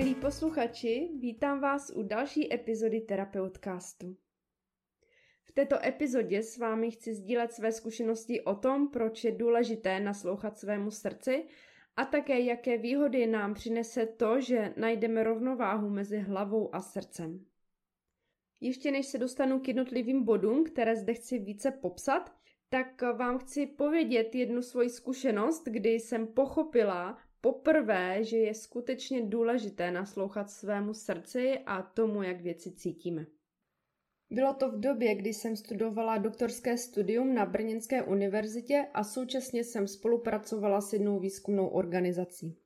Milí posluchači, vítám vás u další epizody Terapeutcastu. V této epizodě s vámi chci sdílet své zkušenosti o tom, proč je důležité naslouchat svému srdci a také jaké výhody nám přinese to, že najdeme rovnováhu mezi hlavou a srdcem. Ještě než se dostanu k jednotlivým bodům, které zde chci více popsat, tak vám chci povědět jednu svoji zkušenost, kdy jsem pochopila poprvé, že je skutečně důležité naslouchat svému srdci a tomu, jak věci cítíme. Bylo to v době, kdy jsem studovala doktorské studium na Brněnské univerzitě a současně jsem spolupracovala s jednou výzkumnou organizací.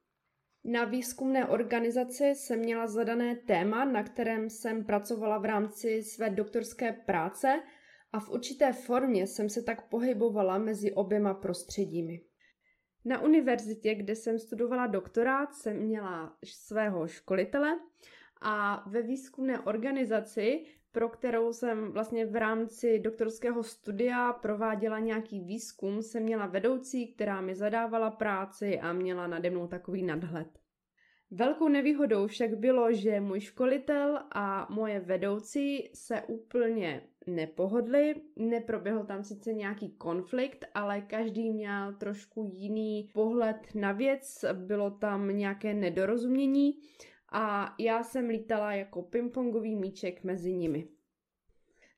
Na výzkumné organizaci jsem měla zadané téma, na kterém jsem pracovala v rámci své doktorské práce a v určité formě jsem se tak pohybovala mezi oběma prostředími. Na univerzitě, kde jsem studovala doktorát, jsem měla svého školitele a ve výzkumné organizaci, pro kterou jsem vlastně v rámci doktorského studia prováděla nějaký výzkum, jsem měla vedoucí, která mi zadávala práci a měla nade mnou takový nadhled. Velkou nevýhodou však bylo, že můj školitel a moje vedoucí se úplně nepohodli. Neproběhl tam sice nějaký konflikt, ale každý měl trošku jiný pohled na věc, bylo tam nějaké nedorozumění a já jsem lítala jako pingpongový míček mezi nimi.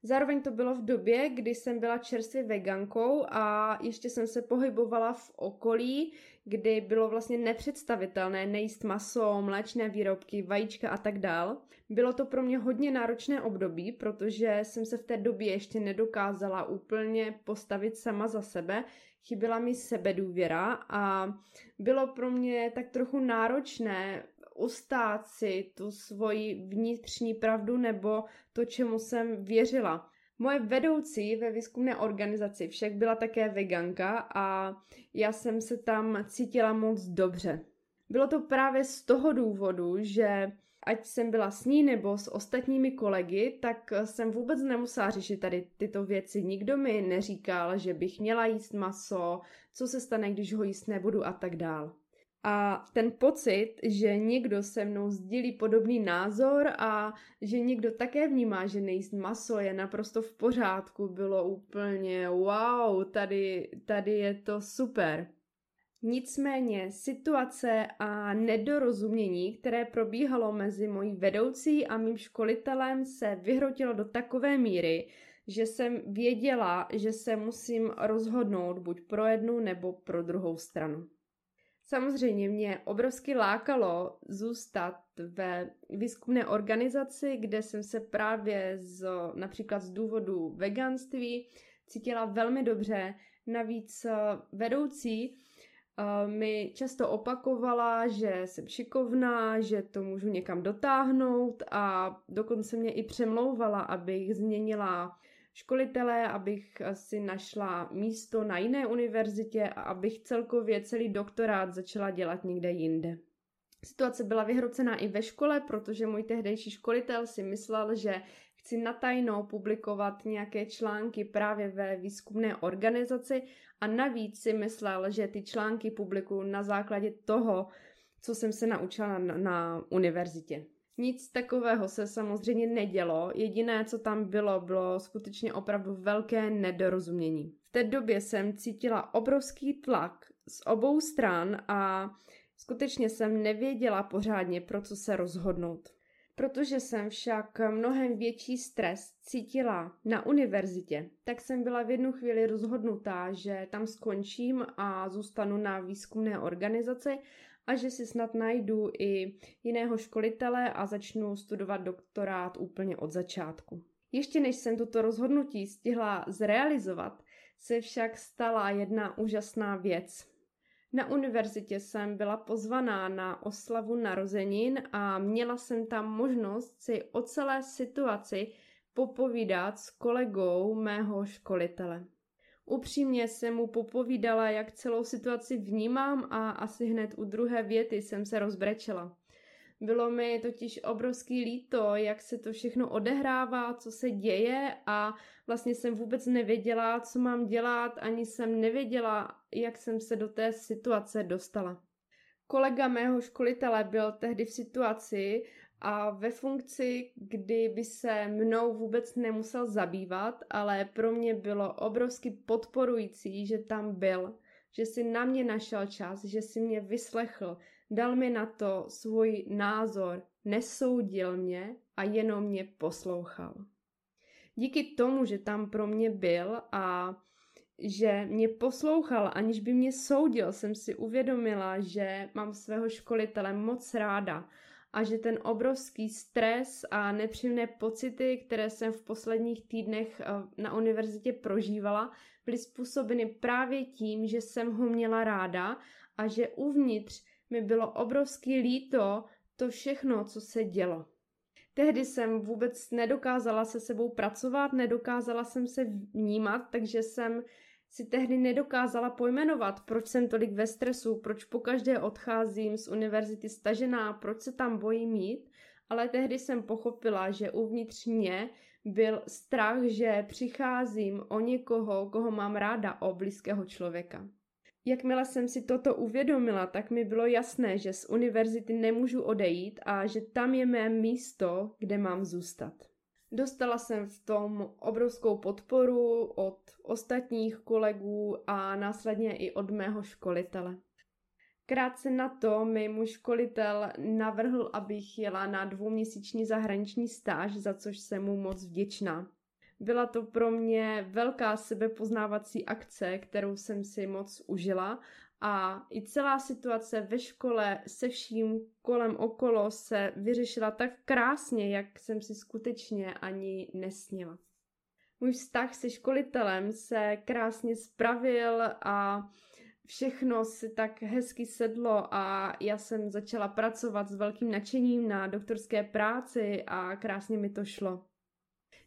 Zároveň to bylo v době, kdy jsem byla čerstvě vegankou a ještě jsem se pohybovala v okolí, kdy bylo vlastně nepředstavitelné nejíst maso, mléčné výrobky, vajíčka a tak dál. Bylo to pro mě hodně náročné období, protože jsem se v té době ještě nedokázala úplně postavit sama za sebe, chyběla mi sebedůvěra a bylo pro mě tak trochu náročné ustát si tu svoji vnitřní pravdu nebo to, čemu jsem věřila. Moje vedoucí ve výzkumné organizaci však byla také veganka a já jsem se tam cítila moc dobře. Bylo to právě z toho důvodu, že ať jsem byla s ní nebo s ostatními kolegy, tak jsem vůbec nemusela řešit tady tyto věci. Nikdo mi neříkal, že bych měla jíst maso, co se stane, když ho jíst nebudu a tak dál. A ten pocit, že někdo se mnou sdílí podobný názor a že někdo také vnímá, že nejíst maso je naprosto v pořádku, bylo úplně wow, tady, tady je to super. Nicméně situace a nedorozumění, které probíhalo mezi mojí vedoucí a mým školitelem, se vyhrotilo do takové míry, že jsem věděla, že se musím rozhodnout buď pro jednu nebo pro druhou stranu. Samozřejmě mě obrovsky lákalo zůstat ve výzkumné organizaci, kde jsem se právě z, například z důvodu veganství cítila velmi dobře. Navíc eh, vedoucí uh, mi často opakovala, že jsem šikovná, že to můžu někam dotáhnout a dokonce mě i přemlouvala, abych změnila školitele, abych si našla místo na jiné univerzitě a abych celkově celý doktorát začala dělat někde jinde. Situace byla vyhrocená i ve škole, protože můj tehdejší školitel si myslel, že chci natajnou publikovat nějaké články právě ve výzkumné organizaci a navíc si myslel, že ty články publikuju na základě toho, co jsem se naučila na, na univerzitě. Nic takového se samozřejmě nedělo, jediné, co tam bylo, bylo skutečně opravdu velké nedorozumění. V té době jsem cítila obrovský tlak z obou stran a skutečně jsem nevěděla pořádně, pro co se rozhodnout. Protože jsem však mnohem větší stres cítila na univerzitě, tak jsem byla v jednu chvíli rozhodnutá, že tam skončím a zůstanu na výzkumné organizaci a že si snad najdu i jiného školitele a začnu studovat doktorát úplně od začátku. Ještě než jsem toto rozhodnutí stihla zrealizovat, se však stala jedna úžasná věc. Na univerzitě jsem byla pozvaná na oslavu narozenin a měla jsem tam možnost si o celé situaci popovídat s kolegou mého školitele. Upřímně jsem mu popovídala, jak celou situaci vnímám a asi hned u druhé věty jsem se rozbrečela. Bylo mi totiž obrovský líto, jak se to všechno odehrává, co se děje a vlastně jsem vůbec nevěděla, co mám dělat, ani jsem nevěděla, jak jsem se do té situace dostala. Kolega mého školitele byl tehdy v situaci a ve funkci, kdy by se mnou vůbec nemusel zabývat, ale pro mě bylo obrovsky podporující, že tam byl, že si na mě našel čas, že si mě vyslechl, dal mi na to svůj názor, nesoudil mě a jenom mě poslouchal. Díky tomu, že tam pro mě byl a že mě poslouchal, aniž by mě soudil, jsem si uvědomila, že mám svého školitele moc ráda a že ten obrovský stres a nepříjemné pocity, které jsem v posledních týdnech eh, na univerzitě prožívala, byly způsobeny právě tím, že jsem ho měla ráda a že uvnitř mi bylo obrovský líto to všechno, co se dělo. Tehdy jsem vůbec nedokázala se sebou pracovat, nedokázala jsem se vnímat, takže jsem si tehdy nedokázala pojmenovat, proč jsem tolik ve stresu, proč pokaždé odcházím z univerzity stažená, proč se tam bojím mít, ale tehdy jsem pochopila, že uvnitř mě byl strach, že přicházím o někoho, koho mám ráda, o blízkého člověka. Jakmile jsem si toto uvědomila, tak mi bylo jasné, že z univerzity nemůžu odejít a že tam je mé místo, kde mám zůstat. Dostala jsem v tom obrovskou podporu od ostatních kolegů a následně i od mého školitele. Krátce na to mi můj školitel navrhl, abych jela na dvouměsíční zahraniční stáž, za což jsem mu moc vděčná. Byla to pro mě velká sebepoznávací akce, kterou jsem si moc užila a i celá situace ve škole se vším kolem okolo se vyřešila tak krásně, jak jsem si skutečně ani nesnila. Můj vztah se školitelem se krásně spravil a všechno si tak hezky sedlo a já jsem začala pracovat s velkým nadšením na doktorské práci a krásně mi to šlo.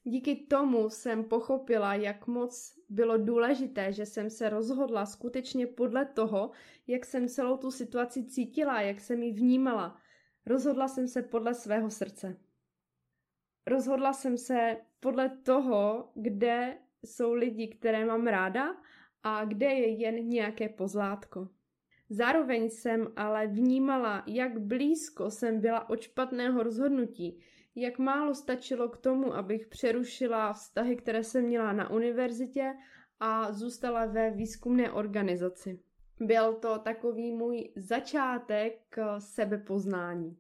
Díky tomu jsem pochopila, jak moc bylo důležité, že jsem se rozhodla skutečně podle toho, jak jsem celou tu situaci cítila, jak jsem ji vnímala. Rozhodla jsem se podle svého srdce. Rozhodla jsem se podle toho, kde jsou lidi, které mám ráda a kde je jen nějaké pozlátko. Zároveň jsem ale vnímala, jak blízko jsem byla od špatného rozhodnutí, jak málo stačilo k tomu, abych přerušila vztahy, které jsem měla na univerzitě a zůstala ve výzkumné organizaci. Byl to takový můj začátek sebepoznání.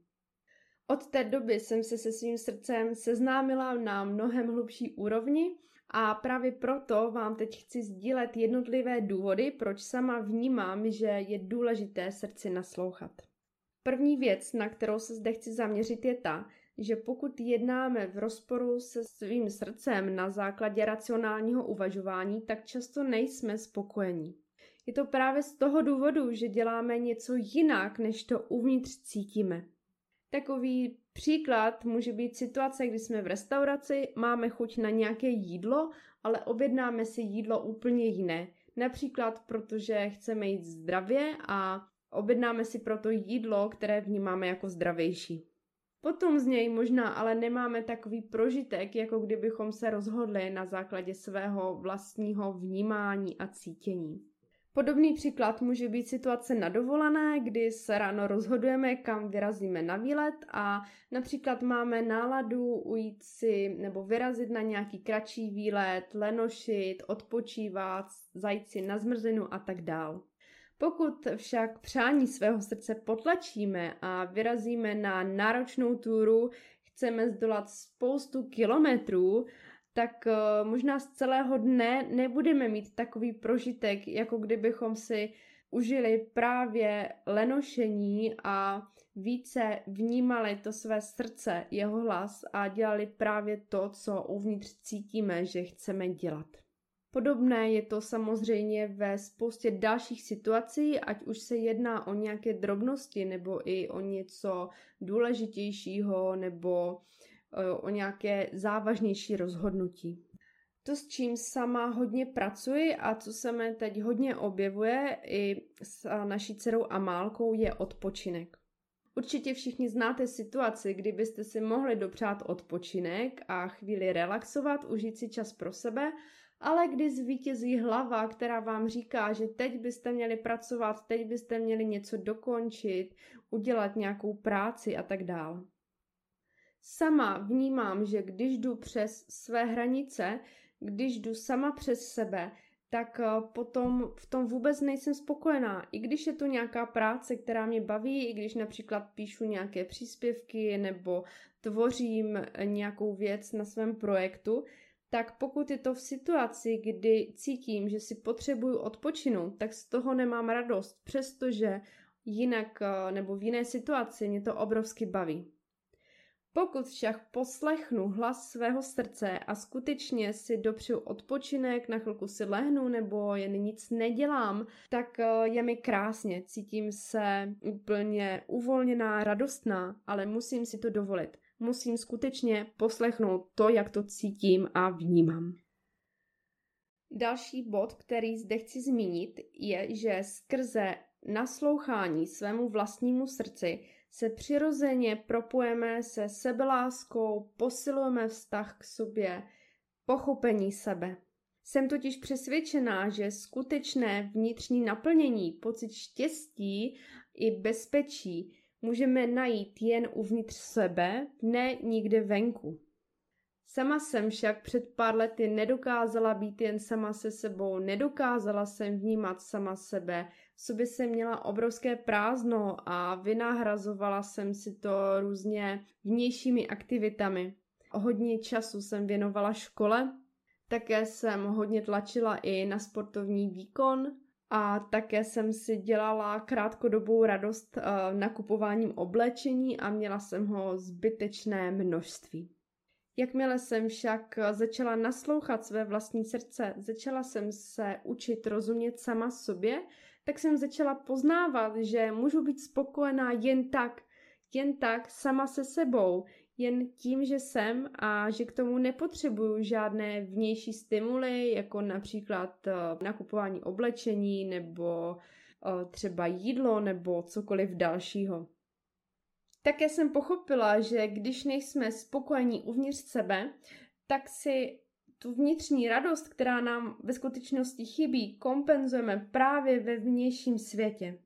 Od té doby jsem se se svým srdcem seznámila na mnohem hlubší úrovni a právě proto vám teď chci sdílet jednotlivé důvody, proč sama vnímám, že je důležité srdci naslouchat. První věc, na kterou se zde chci zaměřit, je ta, že pokud jednáme v rozporu se svým srdcem na základě racionálního uvažování, tak často nejsme spokojení. Je to právě z toho důvodu, že děláme něco jinak, než to uvnitř cítíme. Takový příklad může být situace, kdy jsme v restauraci, máme chuť na nějaké jídlo, ale objednáme si jídlo úplně jiné. Například protože chceme jít zdravě a objednáme si proto jídlo, které vnímáme jako zdravější. Potom z něj možná ale nemáme takový prožitek, jako kdybychom se rozhodli na základě svého vlastního vnímání a cítění. Podobný příklad může být situace na dovolené, kdy se ráno rozhodujeme, kam vyrazíme na výlet a například máme náladu ujít si nebo vyrazit na nějaký kratší výlet, lenošit, odpočívat, zajít si na zmrzlinu a tak dál. Pokud však přání svého srdce potlačíme a vyrazíme na náročnou túru, chceme zdolat spoustu kilometrů, tak eh, možná z celého dne nebudeme mít takový prožitek, jako kdybychom si užili právě lenošení a více vnímali to své srdce, jeho hlas a dělali právě to, co uvnitř cítíme, že chceme dělat. Podobné je to samozřejmě ve spoustě dalších situací, ať už se jedná o nějaké drobnosti nebo i o něco důležitějšího nebo e, o nějaké závažnější rozhodnutí. To, s čím sama hodně pracuji a co se mi teď hodně objevuje i s naší dcerou Amálkou, je odpočinek. Určitě všichni znáte situaci, kdy byste si mohli dopřát odpočinek a chvíli relaxovat, užít si čas pro sebe Ale kdy zvítězí hlava, která vám říká, že teď byste měli pracovat, teď byste měli něco dokončit, udělat nějakou práci a tak dále. Sama vnímám, že když jdu přes své hranice, když jdu sama přes sebe, tak eh, potom v tom vůbec nejsem spokojená. I když je to nějaká práce, která mě baví, i když například píšu nějaké příspěvky nebo tvořím nějakou věc na svém projektu, tak pokud je to v situaci, kdy cítím, že si potřebuju odpočinout, tak z toho nemám radost, přestože jinak eh, nebo v jiné situaci mě to obrovsky baví. Pokud však poslechnu hlas svého srdce a skutečně si dopřiju odpočinek, na chvilku si lehnu nebo jen nic nedělám, tak eh, je mi krásně, cítím se úplně uvolněná, radostná, ale musím si to dovolit. Musím skutečně poslechnout to, jak to cítím a vnímám. Další bod, který zde chci zmínit, je, že skrze naslouchání svému vlastnímu srdci se přirozeně propojeme se sebeláskou, posilujeme vztah k sobě, pochopení sebe. Jsem totiž přesvědčená, že skutečné vnitřní naplnění, pocit štěstí i bezpečí můžeme najít jen uvnitř sebe, ne nikde venku. Sama jsem však před pár lety nedokázala být jen sama se sebou, nedokázala jsem vnímat sama sebe, v sobě jsem měla obrovské prázdno a vynahrazovala jsem si to různě vnějšími aktivitami. Hodně času jsem věnovala škole, také jsem hodně tlačila i na sportovní výkon a také jsem si dělala krátkodobou radost uh, nakupováním oblečení a měla jsem ho zbytečné množství. Jakmile jsem však začala naslouchat své vlastní srdce, začala jsem se učit rozumět sama sobě, tak jsem začala poznávat, že můžu být spokojená jen tak, jen tak sama se sebou, jen tím, že jsem a že k tomu nepotřebuju žádné vnější stimuly, jako například eh, nakupování oblečení nebo eh, třeba jídlo nebo cokoliv dalšího. Také jsem pochopila, že když nejsme spokojení uvnitř sebe, tak si tu vnitřní radost, která nám ve skutečnosti chybí, kompenzujeme právě ve vnějším světě.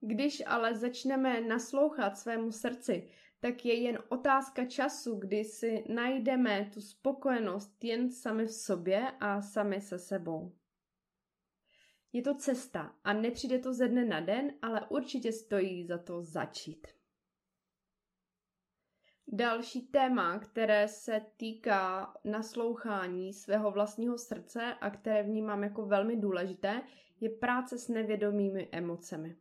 Když ale začneme naslouchat svému srdci, tak je jen otázka času, kdy si najdeme tu spokojenost jen sami v sobě a sami se sebou. Je to cesta a nepřijde to ze dne na den, ale určitě stojí za to začít. Další téma, které se týká naslouchání svého vlastního srdce a které vnímám jako velmi důležité, je práce s nevědomými emocemi.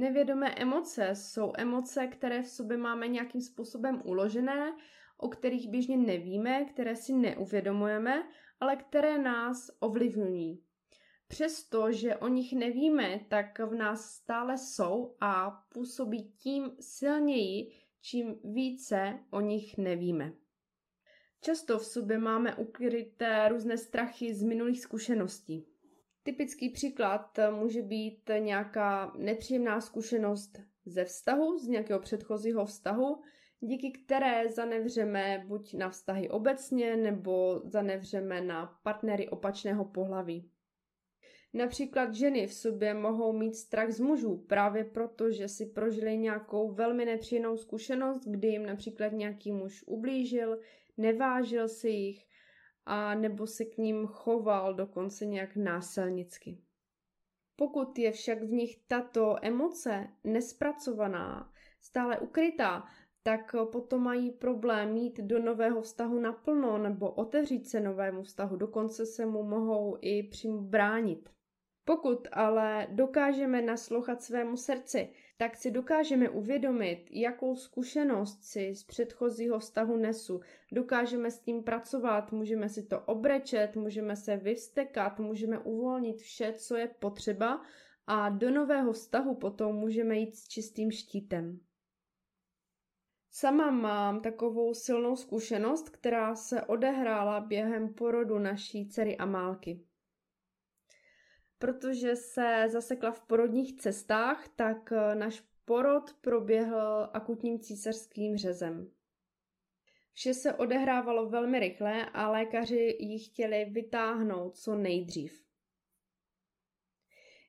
Nevědomé emoce jsou emoce, které v sobě máme nějakým způsobem uložené, o kterých běžně nevíme, které si neuvědomujeme, ale které nás ovlivňují. Přesto, že o nich nevíme, tak v nás stále jsou a působí tím silněji, čím více o nich nevíme. Často v sobě máme ukryté různé strachy z minulých zkušeností. Typický příklad může být nějaká nepříjemná zkušenost ze vztahu, z nějakého předchozího vztahu, díky které zanevřeme buď na vztahy obecně, nebo zanevřeme na partnery opačného pohlaví. Například ženy v sobě mohou mít strach z mužů právě proto, že si prožili nějakou velmi nepříjemnou zkušenost, kdy jim například nějaký muž ublížil, nevážil si jich a nebo se k ním choval dokonce nějak násilnicky. Pokud je však v nich tato emoce nespracovaná, stále ukrytá, tak potom mají problém mít do nového vztahu naplno nebo otevřít se novému vztahu, dokonce se mu mohou i přímo bránit. Pokud ale dokážeme naslouchat svému srdci, tak si dokážeme uvědomit, jakou zkušenost si z předchozího vztahu nesu. Dokážeme s tím pracovat, můžeme si to obrečet, můžeme se vyvstekat, můžeme uvolnit vše, co je potřeba a do nového vztahu potom můžeme jít s čistým štítem. Sama mám takovou silnou zkušenost, která se odehrála během porodu naší dcery Amálky protože se zasekla v porodních cestách, tak eh, náš porod proběhl akutním císařským řezem. Vše se odehrávalo velmi rychle a lékaři ji chtěli vytáhnout co nejdřív.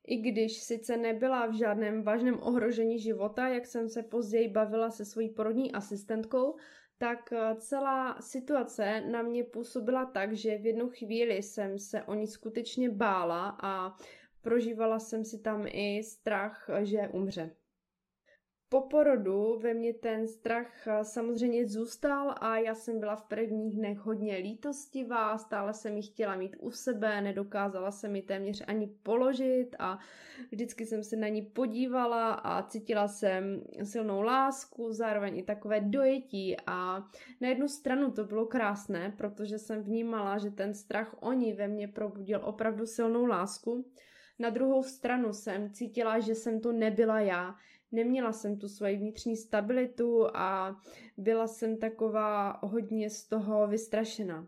I když sice nebyla v žádném vážném ohrožení života, jak jsem se později bavila se svojí porodní asistentkou, tak eh, celá situace na mě působila tak, že v jednu chvíli jsem se o ní skutečně bála a prožívala jsem si tam i strach, že umře. Po porodu ve mně ten strach eh, samozřejmě zůstal a já jsem byla v prvních dnech hodně lítostivá, stále jsem ji chtěla mít u sebe, nedokázala se mi téměř ani položit a vždycky jsem se na ní podívala a cítila jsem silnou lásku, zároveň i takové dojetí a na jednu stranu to bylo krásné, protože jsem vnímala, že ten strach o ní ve mně probudil opravdu silnou lásku. Na druhou stranu jsem cítila, že jsem to nebyla já, neměla jsem tu svoji vnitřní stabilitu a byla jsem taková hodně z toho vystrašena.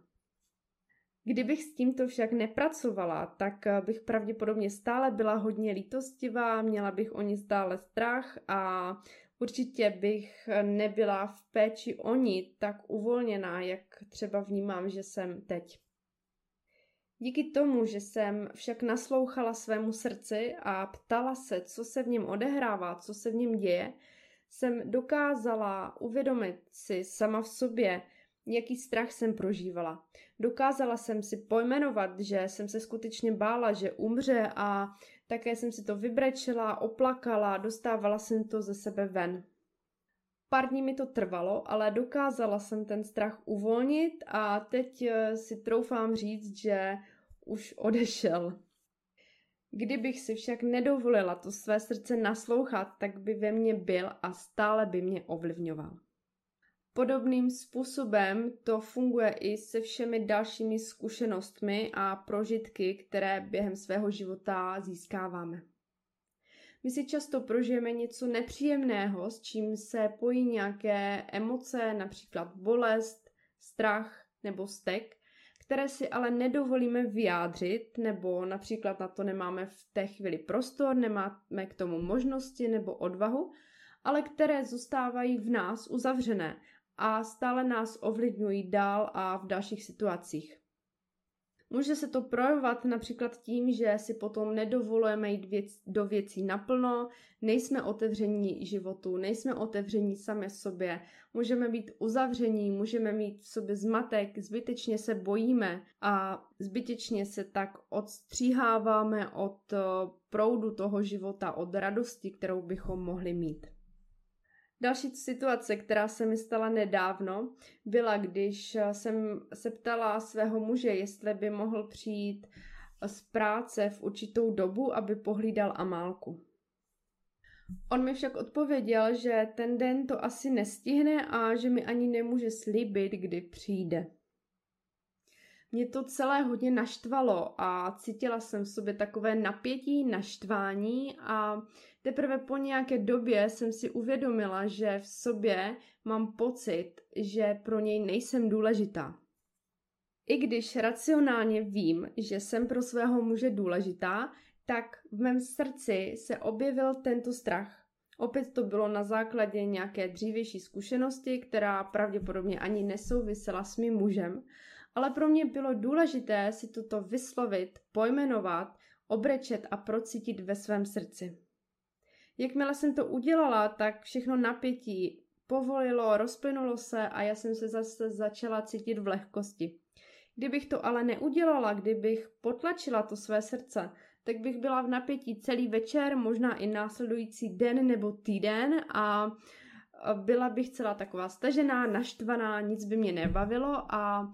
Kdybych s tímto však nepracovala, tak bych pravděpodobně stále byla hodně lítostivá, měla bych o ní stále strach a určitě bych nebyla v péči o ní tak uvolněná, jak třeba vnímám, že jsem teď. Díky tomu, že jsem však naslouchala svému srdci a ptala se, co se v něm odehrává, co se v něm děje, jsem dokázala uvědomit si sama v sobě, jaký strach jsem prožívala. Dokázala jsem si pojmenovat, že jsem se skutečně bála, že umře a také jsem si to vybrečela, oplakala, dostávala jsem to ze sebe ven. Pár dní mi to trvalo, ale dokázala jsem ten strach uvolnit a teď eh, si troufám říct, že už odešel. Kdybych si však nedovolila to své srdce naslouchat, tak by ve mně byl a stále by mě ovlivňoval. Podobným způsobem to funguje i se všemi dalšími zkušenostmi a prožitky, které během svého života získáváme. My si často prožijeme něco nepříjemného, s čím se pojí nějaké emoce, například bolest, strach nebo stek, které si ale nedovolíme vyjádřit, nebo například na to nemáme v té chvíli prostor, nemáme k tomu možnosti nebo odvahu, ale které zůstávají v nás uzavřené a stále nás ovlivňují dál a v dalších situacích. Může se to projevovat například tím, že si potom nedovolujeme jít věc, do věcí naplno, nejsme otevření životu, nejsme otevření sami sobě, můžeme být uzavření, můžeme mít v sobě zmatek, zbytečně se bojíme a zbytečně se tak odstříháváme od eh, proudu toho života, od radosti, kterou bychom mohli mít. Další situace, která se mi stala nedávno, byla, když jsem se ptala svého muže, jestli by mohl přijít z práce v určitou dobu, aby pohlídal Amálku. On mi však odpověděl, že ten den to asi nestihne a že mi ani nemůže slíbit, kdy přijde. Mě to celé hodně naštvalo a cítila jsem v sobě takové napětí, naštvání a teprve po nějaké době jsem si uvědomila, že v sobě mám pocit, že pro něj nejsem důležitá. I když racionálně vím, že jsem pro svého muže důležitá, tak v mém srdci se objevil tento strach. Opět to bylo na základě nějaké dřívější zkušenosti, která pravděpodobně ani nesouvisela s mým mužem, ale pro mě bylo důležité si toto vyslovit, pojmenovat, obrečet a procítit ve svém srdci. Jakmile jsem to udělala, tak všechno napětí povolilo, rozplynulo se a já jsem se zase začala cítit v lehkosti. Kdybych to ale neudělala, kdybych potlačila to své srdce, tak bych byla v napětí celý večer, možná i následující den nebo týden a byla bych celá taková stažená, naštvaná, nic by mě nebavilo a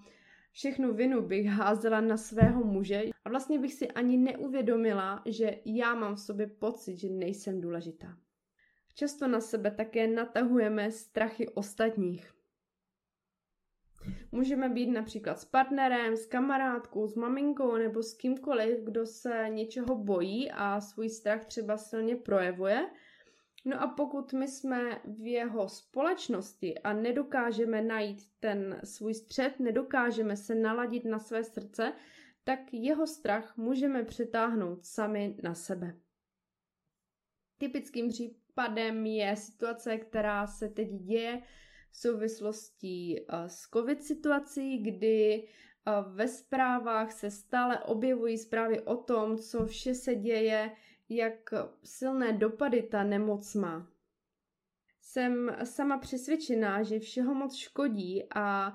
Všechnu vinu bych házela na svého muže a vlastně bych si ani neuvědomila, že já mám v sobě pocit, že nejsem důležitá. Často na sebe také natahujeme strachy ostatních. Můžeme být například s partnerem, s kamarádkou, s maminkou nebo s kýmkoliv, kdo se něčeho bojí a svůj strach třeba silně projevuje – No a pokud my jsme v jeho společnosti a nedokážeme najít ten svůj střed, nedokážeme se naladit na své srdce, tak jeho strach můžeme přetáhnout sami na sebe. Typickým případem je situace, která se teď děje souvislostí s covid situací, kdy ve zprávách se stále objevují zprávy o tom, co vše se děje, jak silné dopady ta nemoc má. Jsem sama přesvědčená, že všeho moc škodí a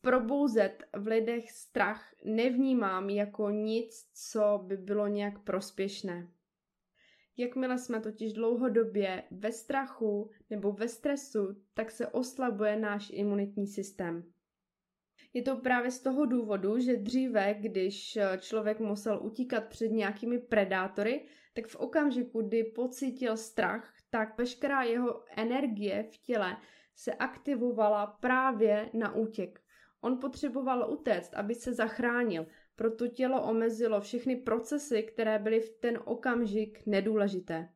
probouzet v lidech strach nevnímám jako nic, co by bylo nějak prospěšné. Jakmile jsme totiž dlouhodobě ve strachu nebo ve stresu, tak se oslabuje náš imunitní systém. Je to právě z toho důvodu, že dříve, když člověk musel utíkat před nějakými predátory, tak v okamžiku, kdy pocítil strach, tak veškerá jeho energie v těle se aktivovala právě na útěk. On potřeboval utéct, aby se zachránil, proto tělo omezilo všechny procesy, které byly v ten okamžik nedůležité.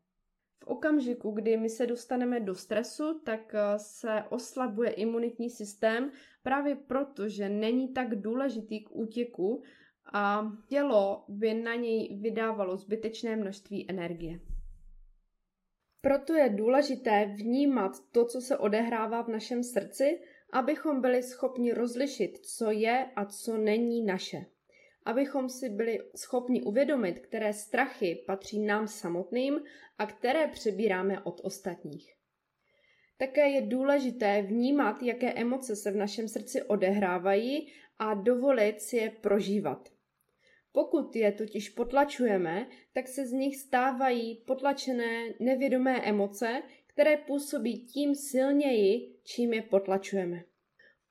V okamžiku, kdy my se dostaneme do stresu, tak eh, se oslabuje imunitní systém právě proto, že není tak důležitý k útěku a tělo by na něj vydávalo zbytečné množství energie. Proto je důležité vnímat to, co se odehrává v našem srdci, abychom byli schopni rozlišit, co je a co není naše. Abychom si byli schopni uvědomit, které strachy patří nám samotným a které přebíráme od ostatních. Také je důležité vnímat, jaké emoce se v našem srdci odehrávají a dovolit si je prožívat. Pokud je totiž potlačujeme, tak se z nich stávají potlačené nevědomé emoce, které působí tím silněji, čím je potlačujeme.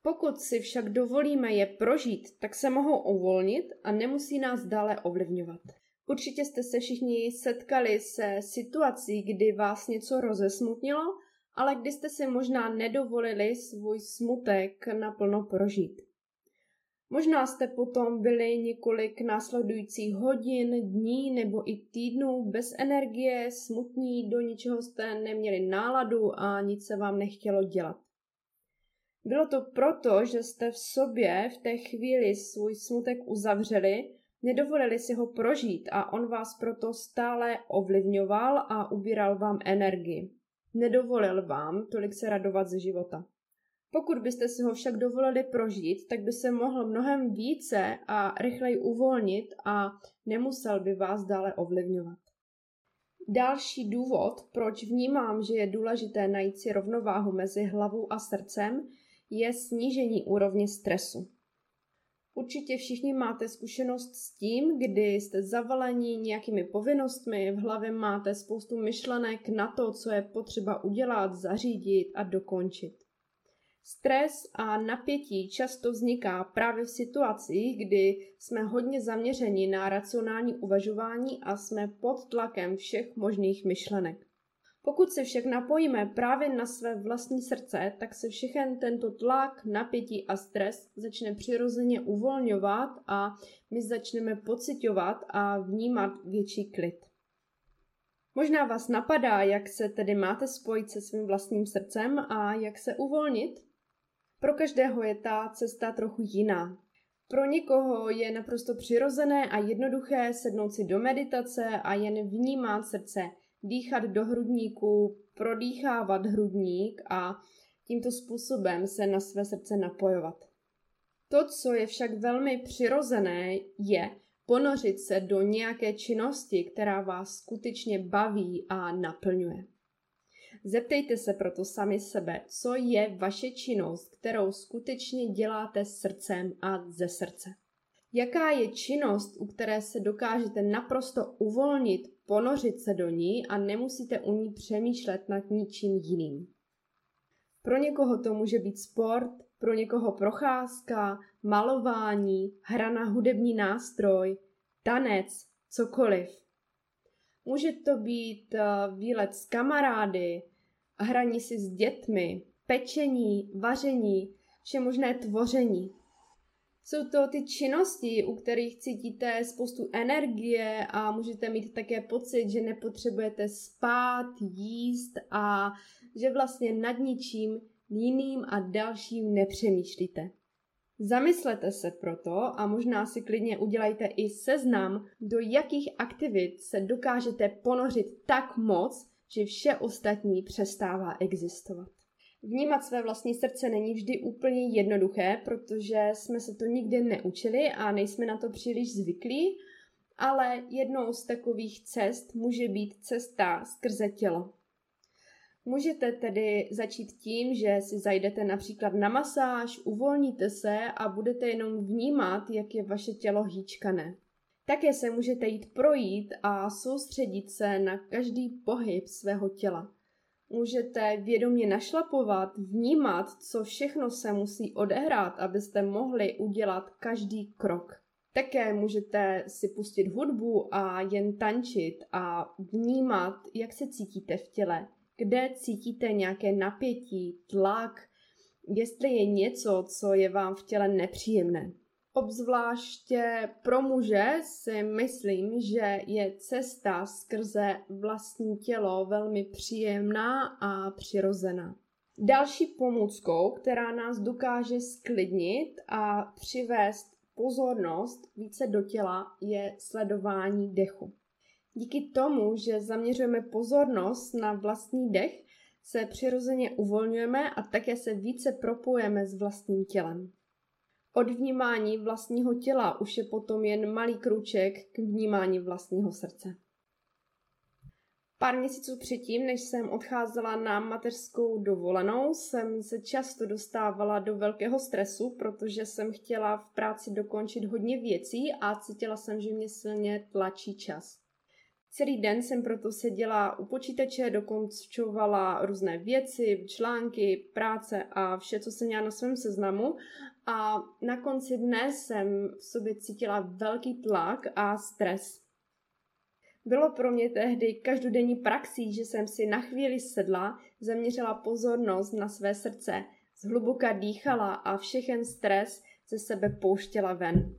Pokud si však dovolíme je prožít, tak se mohou uvolnit a nemusí nás dále ovlivňovat. Určitě jste se všichni setkali se situací, kdy vás něco rozesmutnilo, ale kdy jste si možná nedovolili svůj smutek naplno prožít. Možná jste potom byli několik následujících hodin, dní nebo i týdnů bez energie, smutní, do ničeho jste neměli náladu a nic se vám nechtělo dělat. Bylo to proto, že jste v sobě v té chvíli svůj smutek uzavřeli, nedovolili si ho prožít a on vás proto stále ovlivňoval a ubíral vám energii. Nedovolil vám tolik se radovat ze života. Pokud byste si ho však dovolili prožít, tak by se mohl mnohem více a rychleji uvolnit a nemusel by vás dále ovlivňovat. Další důvod, proč vnímám, že je důležité najít si rovnováhu mezi hlavou a srdcem, je snížení úrovně stresu. Určitě všichni máte zkušenost s tím, kdy jste zavaleni nějakými povinnostmi, v hlavě máte spoustu myšlenek na to, co je potřeba udělat, zařídit a dokončit. Stres a napětí často vzniká právě v situacích, kdy jsme hodně zaměřeni na racionální uvažování a jsme pod tlakem všech možných myšlenek. Pokud se však napojíme právě na své vlastní srdce, tak se všechen tento tlak, napětí a stres začne přirozeně uvolňovat a my začneme pocitovat a vnímat větší klid. Možná vás napadá, jak se tedy máte spojit se svým vlastním srdcem a jak se uvolnit? Pro každého je ta cesta trochu jiná. Pro někoho je naprosto přirozené a jednoduché sednout si do meditace a jen vnímat srdce, dýchat do hrudníku, prodýchávat hrudník a tímto způsobem se na své srdce napojovat. To, co je však velmi přirozené, je ponořit se do nějaké činnosti, která vás skutečně baví a naplňuje. Zeptejte se proto sami sebe, co je vaše činnost, kterou skutečně děláte srdcem a ze srdce. Jaká je činnost, u které se dokážete naprosto uvolnit, ponořit se do ní a nemusíte u ní přemýšlet nad ničím jiným. Pro někoho to může být sport, pro někoho procházka, malování, hra na hudební nástroj, tanec, cokoliv. Může to být eh, výlet s kamarády, hraní si s dětmi, pečení, vaření, vše možné tvoření. Jsou to ty činnosti, u kterých cítíte spoustu energie a můžete mít také pocit, že nepotřebujete spát, jíst a že vlastně nad ničím jiným a dalším nepřemýšlíte. Zamyslete se proto a možná si klidně udělejte i seznam, do jakých aktivit se dokážete ponořit tak moc, že vše ostatní přestává existovat. Vnímat své vlastní srdce není vždy úplně jednoduché, protože jsme se to nikdy neučili a nejsme na to příliš zvyklí, ale jednou z takových cest může být cesta skrze tělo. Můžete tedy začít tím, že si zajdete například na masáž, uvolníte se a budete jenom vnímat, jak je vaše tělo hýčkané. Také se můžete jít projít a soustředit se na každý pohyb svého těla. Můžete vědomě našlapovat, vnímat, co všechno se musí odehrát, abyste mohli udělat každý krok. Také můžete si pustit hudbu a jen tančit a vnímat, jak se cítíte v těle, kde cítíte nějaké napětí, tlak, jestli je něco, co je vám v těle nepříjemné. Obzvláště pro muže si myslím, že je cesta skrze vlastní tělo velmi příjemná a přirozená. Další pomůckou, která nás dokáže sklidnit a přivést pozornost více do těla, je sledování dechu. Díky tomu, že zaměřujeme pozornost na vlastní dech, se přirozeně uvolňujeme a také se více propojeme s vlastním tělem. Od vnímání vlastního těla už je potom jen malý kruček k vnímání vlastního srdce. Pár měsíců předtím, než jsem odcházela na mateřskou dovolenou, jsem se často dostávala do velkého stresu, protože jsem chtěla v práci dokončit hodně věcí a cítila jsem, že mě silně tlačí čas. Celý den jsem proto seděla u počítače, dokončovala různé věci, články, práce a vše, co jsem měla na svém seznamu. A na konci dne jsem v sobě cítila velký tlak a stres. Bylo pro mě tehdy každodenní praxí, že jsem si na chvíli sedla, zaměřila pozornost na své srdce, zhluboka dýchala a všechen stres ze sebe pouštěla ven.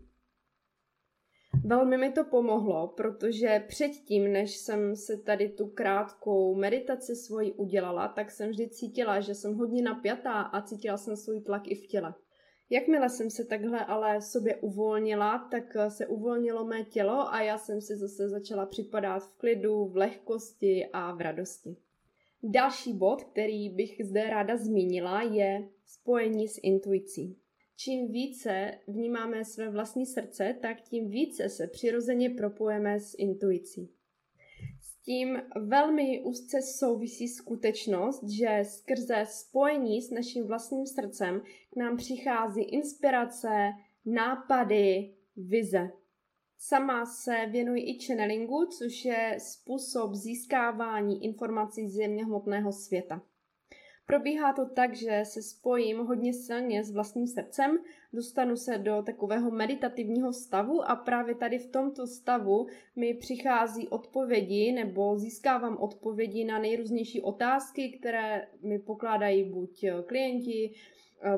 Velmi mi to pomohlo, protože předtím, než jsem se tady tu krátkou meditaci svoji udělala, tak jsem vždy cítila, že jsem hodně napjatá a cítila jsem svůj tlak i v těle. Jakmile jsem se takhle ale sobě uvolnila, tak se uvolnilo mé tělo a já jsem si zase začala připadat v klidu, v lehkosti a v radosti. Další bod, který bych zde ráda zmínila, je spojení s intuicí čím více vnímáme své vlastní srdce, tak tím více se přirozeně propojeme s intuicí. Tím velmi úzce souvisí skutečnost, že skrze spojení s naším vlastním srdcem k nám přichází inspirace, nápady, vize. Sama se věnuji i channelingu, což je způsob získávání informací z země hmotného světa. Probíhá to tak, že se spojím hodně silně s vlastním srdcem, dostanu se do takového meditativního stavu a právě tady v tomto stavu mi přichází odpovědi nebo získávám odpovědi na nejrůznější otázky, které mi pokládají buď klienti,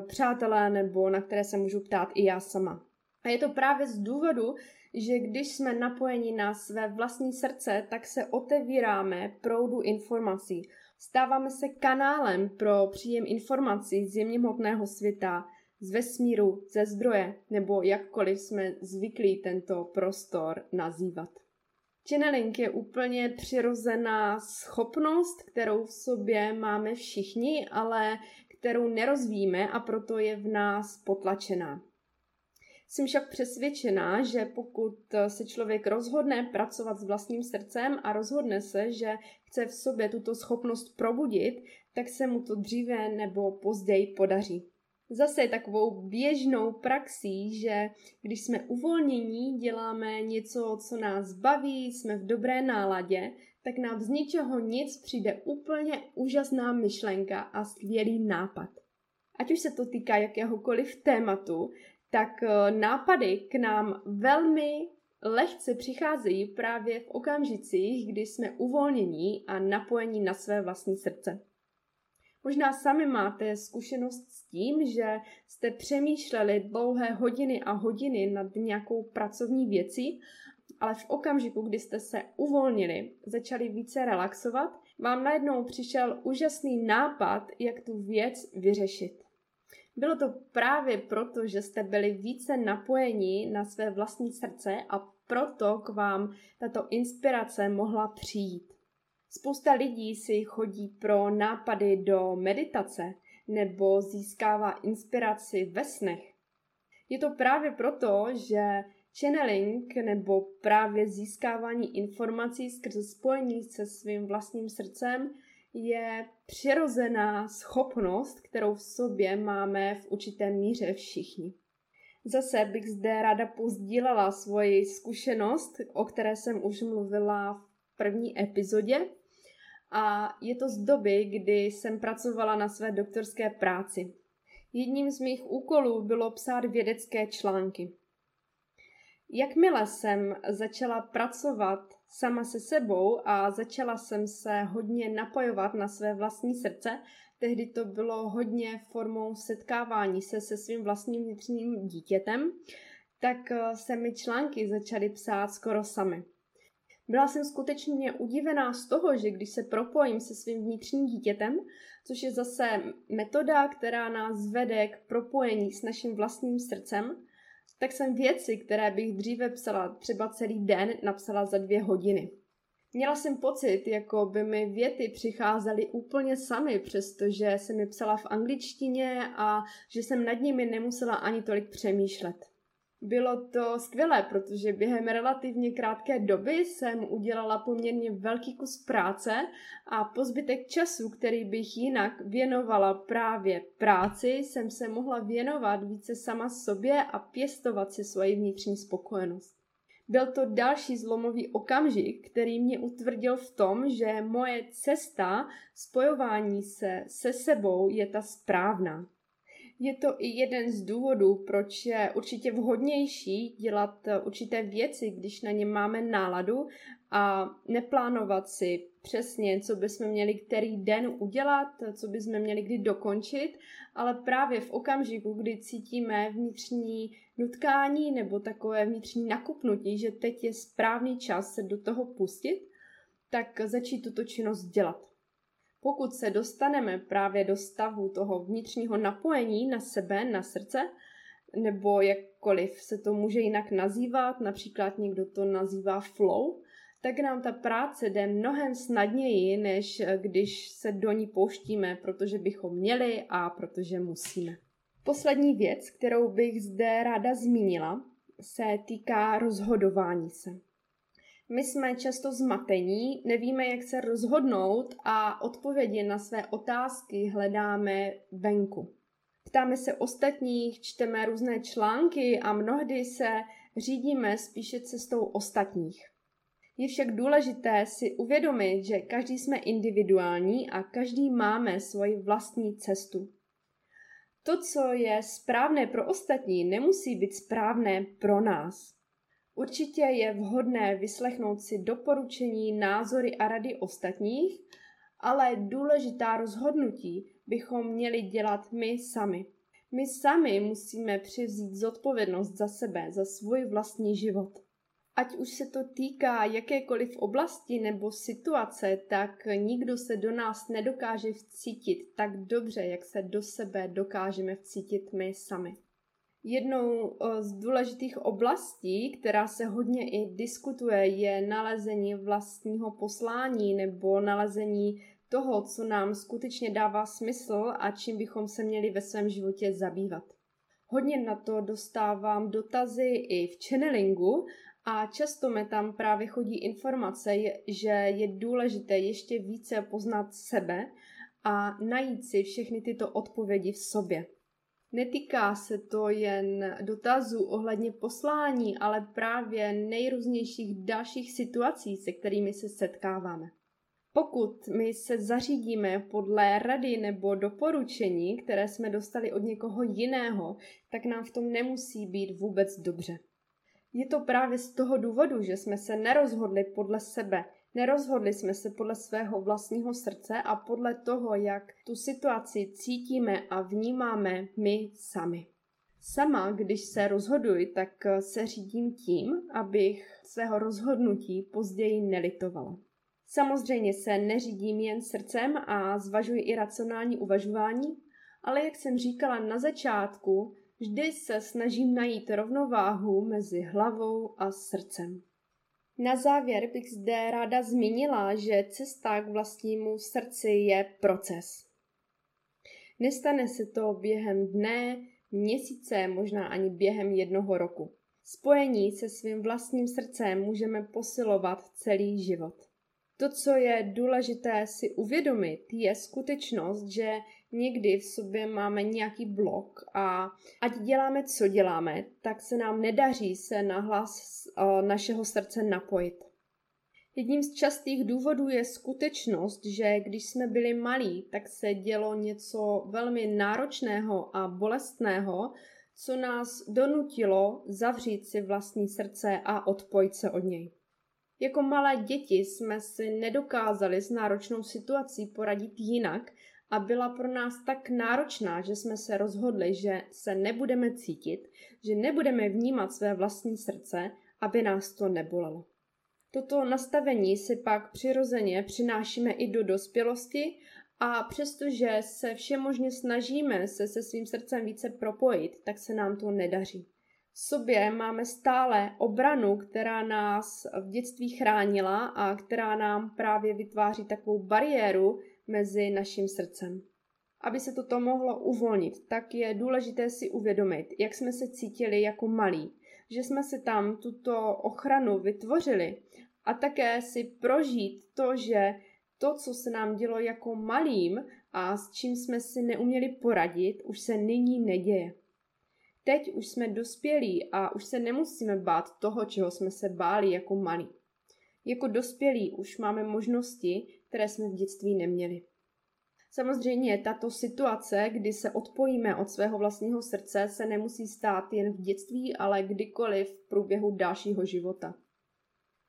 přátelé nebo na které se můžu ptát i já sama. A je to právě z důvodu, že když jsme napojeni na své vlastní srdce, tak se otevíráme proudu informací. Stáváme se kanálem pro příjem informací z jemněhmotného světa, z vesmíru, ze zdroje, nebo jakkoliv jsme zvyklí tento prostor nazývat. Channeling je úplně přirozená schopnost, kterou v sobě máme všichni, ale kterou nerozvíjíme a proto je v nás potlačená. Jsem však přesvědčená, že pokud se člověk rozhodne pracovat s vlastním srdcem a rozhodne se, že chce v sobě tuto schopnost probudit, tak se mu to dříve nebo později podaří. Zase je takovou běžnou praxí, že když jsme uvolnění, děláme něco, co nás baví, jsme v dobré náladě, tak nám z ničeho nic přijde úplně úžasná myšlenka a skvělý nápad. Ať už se to týká jakéhokoliv tématu, tak eh, nápady k nám velmi lehce přicházejí právě v okamžicích, kdy jsme uvolnění a napojení na své vlastní srdce. Možná sami máte zkušenost s tím, že jste přemýšleli dlouhé hodiny a hodiny nad nějakou pracovní věcí, ale v okamžiku, kdy jste se uvolnili, začali více relaxovat, vám najednou přišel úžasný nápad, jak tu věc vyřešit. Bylo to právě proto, že jste byli více napojeni na své vlastní srdce a proto k vám tato inspirace mohla přijít. Spousta lidí si chodí pro nápady do meditace, nebo získává inspiraci ve snech. Je to právě proto, že channeling nebo právě získávání informací skrze spojení se svým vlastním srdcem je přirozená schopnost, kterou v sobě máme v určité míře všichni. Zase bych zde ráda pozdílela svoji zkušenost, o které jsem už mluvila v první epizodě. A je to z doby, kdy jsem pracovala na své doktorské práci. Jedním z mých úkolů bylo psát vědecké články. Jakmile jsem začala pracovat sama se sebou a začala jsem se hodně napojovat na své vlastní srdce, tehdy to bylo hodně formou setkávání se se svým vlastním vnitřním dítětem, tak eh, se mi články začaly psát skoro samy. Byla jsem skutečně udivená z toho, že když se propojím se svým vnitřním dítětem, což je zase metoda, která nás vede k propojení s naším vlastním srdcem, tak jsem věci, které bych dříve psala třeba celý den, napsala za dvě hodiny. Měla jsem pocit, jako by mi věty přicházely úplně sami, přestože jsem je psala v angličtině a že jsem nad nimi nemusela ani tolik přemýšlet. Bylo to skvělé, protože během relativně krátké doby jsem udělala poměrně velký kus práce a po zbytek času, který bych jinak věnovala právě práci, jsem se mohla věnovat více sama sobě a pěstovat si svoji vnitřní spokojenost. Byl to další zlomový okamžik, který mě utvrdil v tom, že moje cesta spojování se se sebou je ta správná. Je to i jeden z důvodů, proč je určitě vhodnější dělat eh, určité věci, když na ně máme náladu a neplánovat si přesně, co bychom měli který den udělat, co bychom měli kdy dokončit, ale právě v okamžiku, kdy cítíme vnitřní nutkání nebo takové vnitřní nakupnutí, že teď je správný čas se do toho pustit, tak začít tuto činnost dělat. Pokud se dostaneme právě do stavu toho vnitřního napojení na sebe, na srdce, nebo jakkoliv se to může jinak nazývat, například někdo to nazývá flow, tak nám ta práce jde mnohem snadněji, než když se do ní pouštíme, protože bychom měli a protože musíme. Poslední věc, kterou bych zde ráda zmínila, se týká rozhodování se. My jsme často zmatení, nevíme, jak se rozhodnout a odpovědi na své otázky hledáme venku. Ptáme se ostatních, čteme různé články a mnohdy se řídíme spíše cestou ostatních. Je však důležité si uvědomit, že každý jsme individuální a každý máme svoji vlastní cestu. To, co je správné pro ostatní, nemusí být správné pro nás. Určitě je vhodné vyslechnout si doporučení, názory a rady ostatních, ale důležitá rozhodnutí bychom měli dělat my sami. My sami musíme převzít zodpovědnost za sebe, za svůj vlastní život. Ať už se to týká jakékoliv oblasti nebo situace, tak nikdo se do nás nedokáže vcítit tak dobře, jak se do sebe dokážeme vcítit my sami. Jednou z důležitých oblastí, která se hodně i diskutuje, je nalezení vlastního poslání nebo nalezení toho, co nám skutečně dává smysl a čím bychom se měli ve svém životě zabývat. Hodně na to dostávám dotazy i v channelingu a často mi tam právě chodí informace, že je důležité ještě více poznat sebe a najít si všechny tyto odpovědi v sobě. Netýká se to jen dotazů ohledně poslání, ale právě nejrůznějších dalších situací, se kterými se setkáváme. Pokud my se zařídíme podle rady nebo doporučení, které jsme dostali od někoho jiného, tak nám v tom nemusí být vůbec dobře. Je to právě z toho důvodu, že jsme se nerozhodli podle sebe, Nerozhodli jsme se podle svého vlastního srdce a podle toho, jak tu situaci cítíme a vnímáme my sami. Sama, když se rozhoduji, tak se řídím tím, abych svého rozhodnutí později nelitovala. Samozřejmě se neřídím jen srdcem a zvažuji i racionální uvažování, ale jak jsem říkala na začátku, vždy se snažím najít rovnováhu mezi hlavou a srdcem. Na závěr bych zde ráda zmínila, že cesta k vlastnímu srdci je proces. Nestane se to během dne, měsíce, možná ani během jednoho roku. Spojení se svým vlastním srdcem můžeme posilovat celý život. To, co je důležité si uvědomit, je skutečnost, že někdy v sobě máme nějaký blok a ať děláme, co děláme, tak se nám nedaří se na hlas našeho srdce napojit. Jedním z častých důvodů je skutečnost, že když jsme byli malí, tak se dělo něco velmi náročného a bolestného, co nás donutilo zavřít si vlastní srdce a odpojit se od něj. Jako malé děti jsme si nedokázali s náročnou situací poradit jinak a byla pro nás tak náročná, že jsme se rozhodli, že se nebudeme cítit, že nebudeme vnímat své vlastní srdce, aby nás to nebolelo. Toto nastavení si pak přirozeně přinášíme i do dospělosti a přestože se všemožně snažíme se se svým srdcem více propojit, tak se nám to nedaří. Sobě máme stále obranu, která nás v dětství chránila a která nám právě vytváří takovou bariéru mezi naším srdcem. Aby se toto mohlo uvolnit, tak je důležité si uvědomit, jak jsme se cítili jako malí, že jsme si tam tuto ochranu vytvořili a také si prožít to, že to, co se nám dělo jako malým a s čím jsme si neuměli poradit, už se nyní neděje. Teď už jsme dospělí a už se nemusíme bát toho, čeho jsme se báli jako malí. Jako dospělí už máme možnosti, které jsme v dětství neměli. Samozřejmě tato situace, kdy se odpojíme od svého vlastního srdce, se nemusí stát jen v dětství, ale kdykoliv v průběhu dalšího života.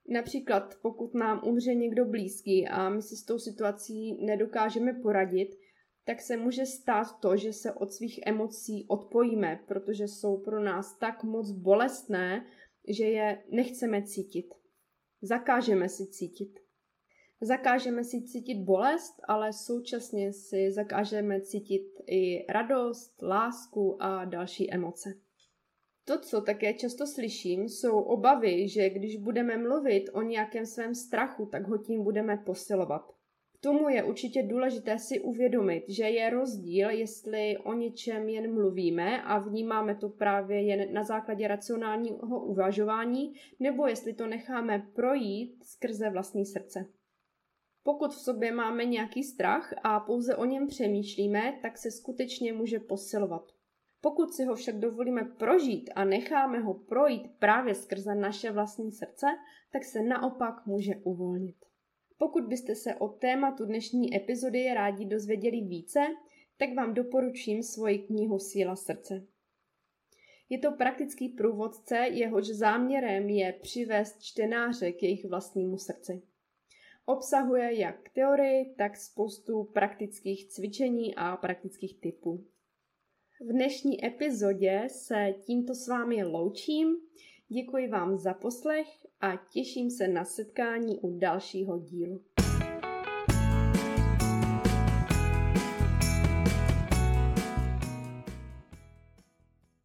Například pokud nám umře někdo blízký a my si s tou situací nedokážeme poradit, tak se může stát to, že se od svých emocí odpojíme, protože jsou pro nás tak moc bolestné, že je nechceme cítit. Zakážeme si cítit. Zakážeme si cítit bolest, ale současně si zakážeme cítit i radost, lásku a další emoce. To, co také často slyším, jsou obavy, že když budeme mluvit o nějakém svém strachu, tak ho tím budeme posilovat. Tomu je určitě důležité si uvědomit, že je rozdíl, jestli o něčem jen mluvíme a vnímáme to právě jen na základě racionálního uvažování, nebo jestli to necháme projít skrze vlastní srdce. Pokud v sobě máme nějaký strach a pouze o něm přemýšlíme, tak se skutečně může posilovat. Pokud si ho však dovolíme prožít a necháme ho projít právě skrze naše vlastní srdce, tak se naopak může uvolnit. Pokud byste se o tématu dnešní epizody rádi dozvěděli více, tak vám doporučím svoji knihu Síla srdce. Je to praktický průvodce, jehož záměrem je přivést čtenáře k jejich vlastnímu srdci. Obsahuje jak teorii, tak spoustu praktických cvičení a praktických typů. V dnešní epizodě se tímto s vámi loučím. Děkuji vám za poslech a těším se na setkání u dalšího dílu.